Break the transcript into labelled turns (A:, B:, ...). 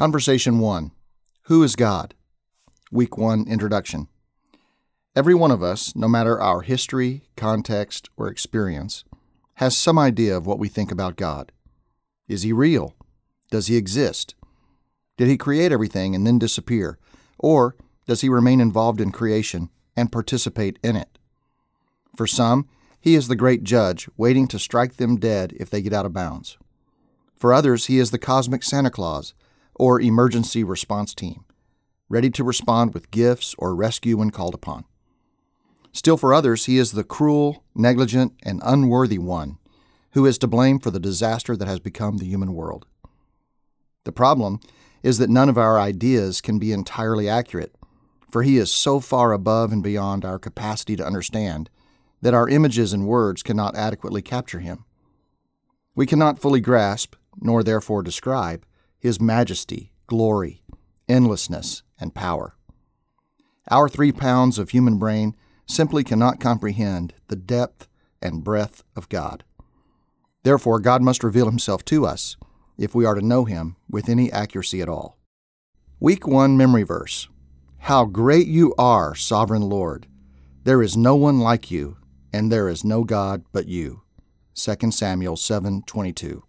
A: Conversation 1 Who is God? Week 1 Introduction. Every one of us, no matter our history, context, or experience, has some idea of what we think about God. Is he real? Does he exist? Did he create everything and then disappear? Or does he remain involved in creation and participate in it? For some, he is the great judge, waiting to strike them dead if they get out of bounds. For others, he is the cosmic Santa Claus, or emergency response team, ready to respond with gifts or rescue when called upon. Still, for others, he is the cruel, negligent, and unworthy one who is to blame for the disaster that has become the human world. The problem is that none of our ideas can be entirely accurate, for he is so far above and beyond our capacity to understand that our images and words cannot adequately capture him. We cannot fully grasp, nor therefore describe, his majesty, glory, endlessness, and power. Our three pounds of human brain simply cannot comprehend the depth and breadth of God. Therefore, God must reveal himself to us if we are to know him with any accuracy at all. Week 1 Memory Verse How great you are, sovereign Lord! There is no one like you, and there is no God but you. 2 Samuel 7:22